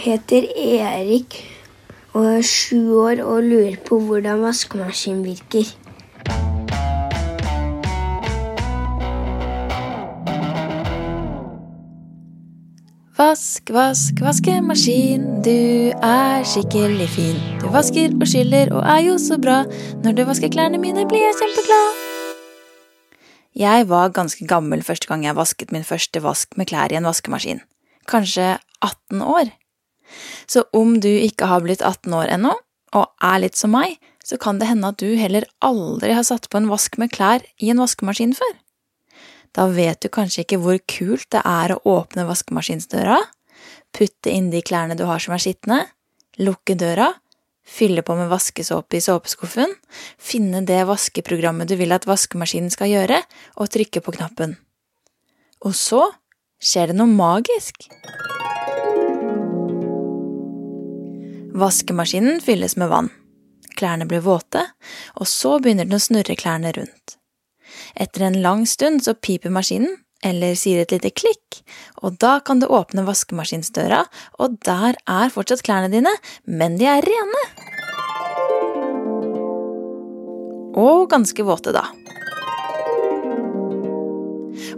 heter Erik og er sju år og lurer på hvordan vaskemaskin virker. Vask, vask, vaskemaskin, du er skikkelig fin. Du vasker og skyller og er jo så bra. Når du vasker klærne mine, blir jeg kjempeglad. Jeg var ganske gammel første gang jeg vasket min første vask med klær i en vaskemaskin. Kanskje 18 år. Så om du ikke har blitt 18 år ennå, og er litt som meg, så kan det hende at du heller aldri har satt på en vask med klær i en vaskemaskin før. Da vet du kanskje ikke hvor kult det er å åpne vaskemaskinsdøra, putte inn de klærne du har som er skitne, lukke døra, fylle på med vaskesåpe i såpeskuffen, finne det vaskeprogrammet du vil at vaskemaskinen skal gjøre, og trykke på knappen. Og så skjer det noe magisk. Vaskemaskinen fylles med vann. Klærne blir våte, og så begynner den å snurre klærne rundt. Etter en lang stund så piper maskinen, eller sier et lite klikk, og da kan du åpne vaskemaskinsdøra, og der er fortsatt klærne dine, men de er rene. Og ganske våte, da.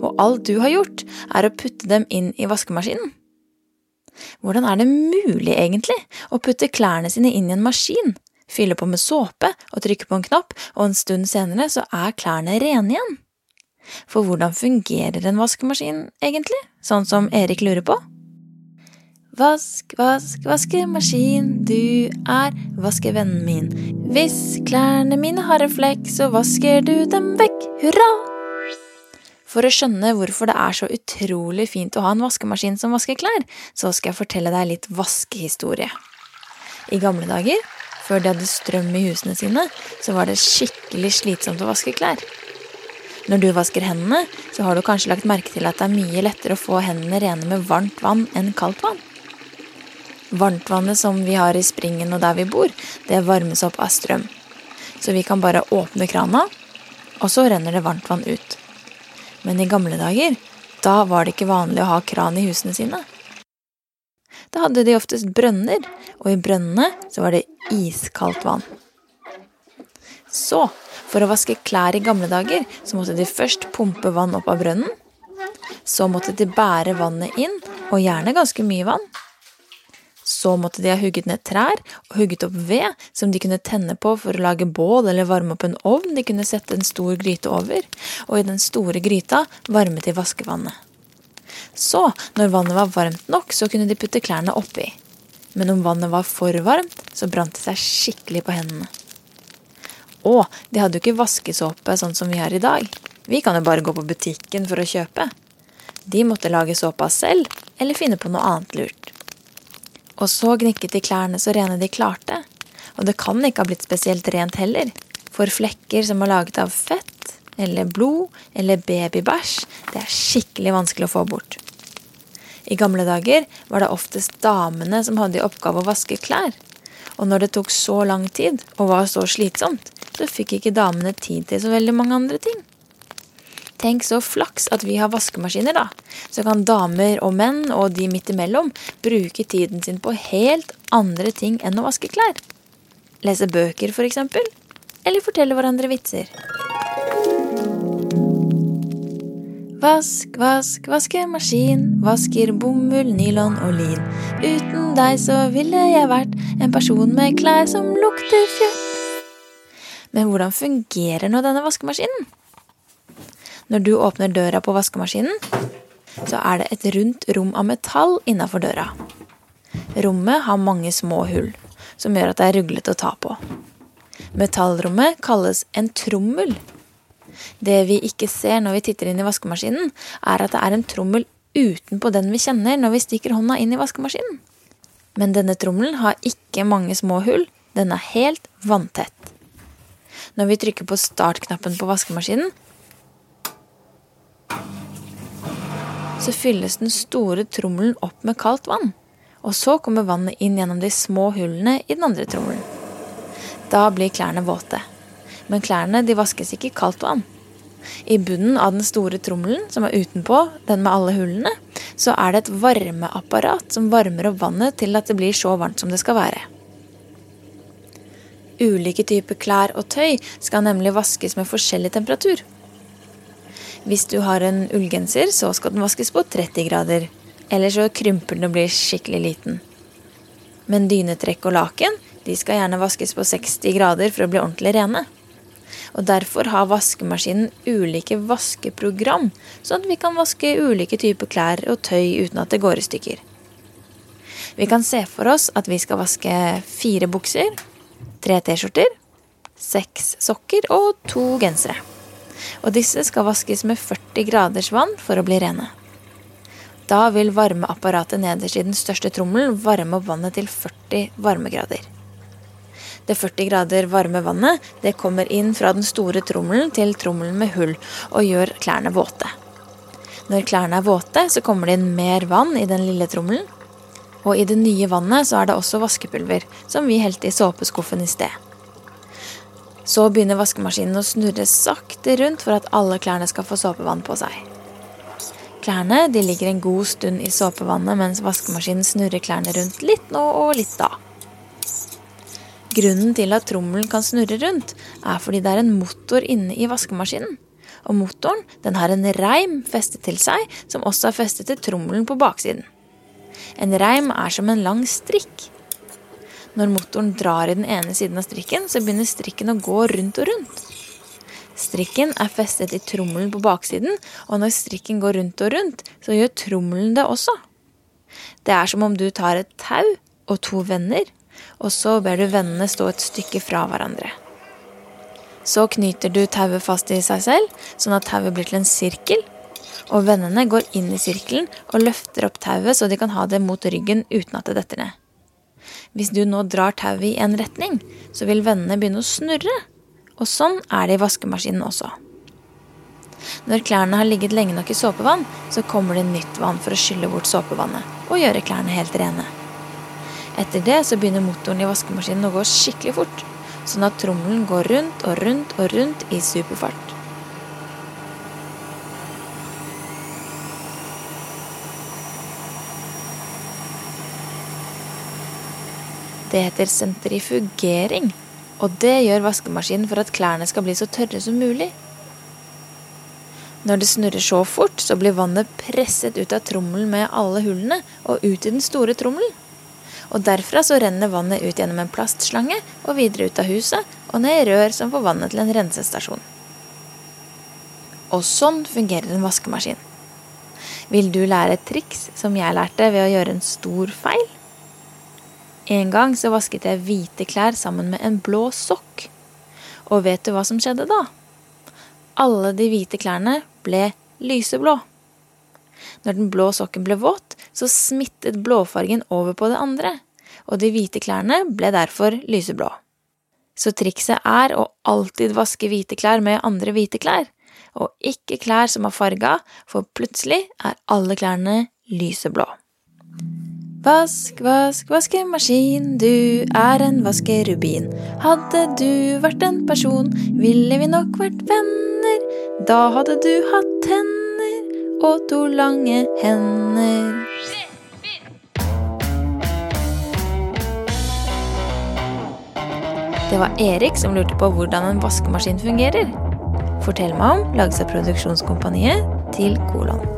Og alt du har gjort, er å putte dem inn i vaskemaskinen. Hvordan er det mulig, egentlig, å putte klærne sine inn i en maskin fylle på med såpe og trykke på en knapp, og en stund senere så er klærne rene igjen. For hvordan fungerer en vaskemaskin egentlig, sånn som Erik lurer på? Vask, vask, vaskemaskin, du er vaskevennen min. Hvis klærne mine har en flekk, så vasker du dem vekk, hurra! For å skjønne hvorfor det er så utrolig fint å ha en vaskemaskin som vasker klær, så skal jeg fortelle deg litt vaskehistorie. I gamle dager før de hadde strøm i husene sine, så var det skikkelig slitsomt å vaske klær. Når du vasker hendene, så har du kanskje lagt merke til at det er mye lettere å få hendene rene med varmt vann enn kaldt vann. Varmtvannet som vi har i springen og der vi bor, det varmes opp av strøm. Så vi kan bare åpne krana, og så renner det varmtvann ut. Men i gamle dager, da var det ikke vanlig å ha kran i husene sine. Da hadde de oftest brønner, og i brønnene så var det iskaldt vann. Så, for å vaske klær i gamle dager, så måtte de først pumpe vann opp av brønnen. Så måtte de bære vannet inn, og gjerne ganske mye vann. Så måtte de ha hugget ned trær og hugget opp ved som de kunne tenne på for å lage bål eller varme opp en ovn de kunne sette en stor gryte over, og i den store gryta varmet de vaskevannet. Så, når vannet var varmt nok, så kunne de putte klærne oppi. Men om vannet var for varmt, så brant det seg skikkelig på hendene. Og de hadde jo ikke vaskesåpe sånn som vi har i dag. Vi kan jo bare gå på butikken for å kjøpe. De måtte lage såpa selv, eller finne på noe annet lurt. Og så gnikket de klærne så rene de klarte. Og det kan ikke ha blitt spesielt rent heller, for flekker som er laget av fett, eller blod, eller babybæsj, det er skikkelig vanskelig å få bort. I gamle dager var det oftest damene som hadde i oppgave å vaske klær. Og når det tok så lang tid og var så slitsomt, så fikk ikke damene tid til så veldig mange andre ting. Tenk så flaks at vi har vaskemaskiner, da. Så kan damer og menn og de midt imellom bruke tiden sin på helt andre ting enn å vaske klær. Lese bøker, for eksempel. Eller fortelle hverandre vitser. Vask, vask, vaskemaskin, vasker bomull, nylon og lin. Uten deg så ville jeg vært en person med klær som lukter fjørt. Men hvordan fungerer nå denne vaskemaskinen? Når du åpner døra på vaskemaskinen, så er det et rundt rom av metall innafor døra. Rommet har mange små hull, som gjør at det er ruglete å ta på. Metallrommet kalles en trommel. Det vi ikke ser når vi titter inn i vaskemaskinen, er at det er en trommel utenpå den vi kjenner når vi stikker hånda inn i vaskemaskinen. Men denne trommelen har ikke mange små hull, den er helt vanntett. Når vi trykker på startknappen på vaskemaskinen, så fylles den store trommelen opp med kaldt vann. Og så kommer vannet inn gjennom de små hullene i den andre trommelen. Da blir klærne våte. Men klærne de vaskes ikke i kaldt vann. I bunnen av den store trommelen, som er utenpå, den med alle hullene, så er det et varmeapparat som varmer opp vannet til at det blir så varmt som det skal være. Ulike typer klær og tøy skal nemlig vaskes med forskjellig temperatur. Hvis du har en ullgenser, så skal den vaskes på 30 grader. Eller så krymper den og blir skikkelig liten. Men dynetrekk og laken de skal gjerne vaskes på 60 grader for å bli ordentlig rene. Og Derfor har vaskemaskinen ulike vaskeprogram, sånn at vi kan vaske ulike typer klær og tøy uten at det går i stykker. Vi kan se for oss at vi skal vaske fire bukser, tre T-skjorter, seks sokker og to gensere. Og disse skal vaskes med 40 graders vann for å bli rene. Da vil varmeapparatet nederst i den største trommelen varme opp vannet til 40 varmegrader. Det 40 grader varme vannet det kommer inn fra den store trommelen til trommelen med hull og gjør klærne våte. Når klærne er våte, så kommer det inn mer vann i den lille trommelen. Og i det nye vannet så er det også vaskepulver, som vi helte i såpeskuffen i sted. Så begynner vaskemaskinen å snurre sakte rundt for at alle klærne skal få såpevann på seg. Klærne ligger en god stund i såpevannet mens vaskemaskinen snurrer klærne rundt litt nå og litt da. Grunnen til at trommelen kan snurre rundt, er fordi det er en motor inne i vaskemaskinen. Og motoren den har en reim festet til seg, som også er festet til trommelen på baksiden. En reim er som en lang strikk. Når motoren drar i den ene siden av strikken, så begynner strikken å gå rundt og rundt. Strikken er festet i trommelen på baksiden, og når strikken går rundt og rundt, så gjør trommelen det også. Det er som om du tar et tau og to venner og så ber du vennene stå et stykke fra hverandre. Så knyter du tauet fast i seg selv, sånn at tauet blir til en sirkel. Og vennene går inn i sirkelen og løfter opp tauet så de kan ha det mot ryggen uten at det detter ned. Hvis du nå drar tauet i en retning, så vil vennene begynne å snurre. Og sånn er det i vaskemaskinen også. Når klærne har ligget lenge nok i såpevann, så kommer det nytt vann for å skylle bort såpevannet og gjøre klærne helt rene. Etter det så begynner motoren i vaskemaskinen å gå skikkelig fort, sånn at trommelen går rundt og rundt og rundt i superfart. Det heter sentrifugering, og det gjør vaskemaskinen for at klærne skal bli så tørre som mulig. Når det snurrer så fort, så blir vannet presset ut av trommelen med alle hullene og ut i den store trommelen og derfra så renner vannet ut gjennom en plastslange og videre ut av huset og ned i rør som får vannet til en rensestasjon. Og sånn fungerer en vaskemaskin. Vil du lære et triks som jeg lærte ved å gjøre en stor feil? En gang så vasket jeg hvite klær sammen med en blå sokk. Og vet du hva som skjedde da? Alle de hvite klærne ble lyseblå. Når den blå sokken ble våt, så smittet blåfargen over på det andre, og de hvite klærne ble derfor lyseblå. Så trikset er å alltid vaske hvite klær med andre hvite klær, og ikke klær som er farga, for plutselig er alle klærne lyseblå. Vask, vask, vaskemaskin, du er en vaskerubin. Hadde du vært en person, ville vi nok vært venner. Da hadde du hatt tenner og to lange hender. Det var Erik som lurte på hvordan en vaskemaskin fungerer. Fortell meg om lages av produksjonskompaniet til Kolon.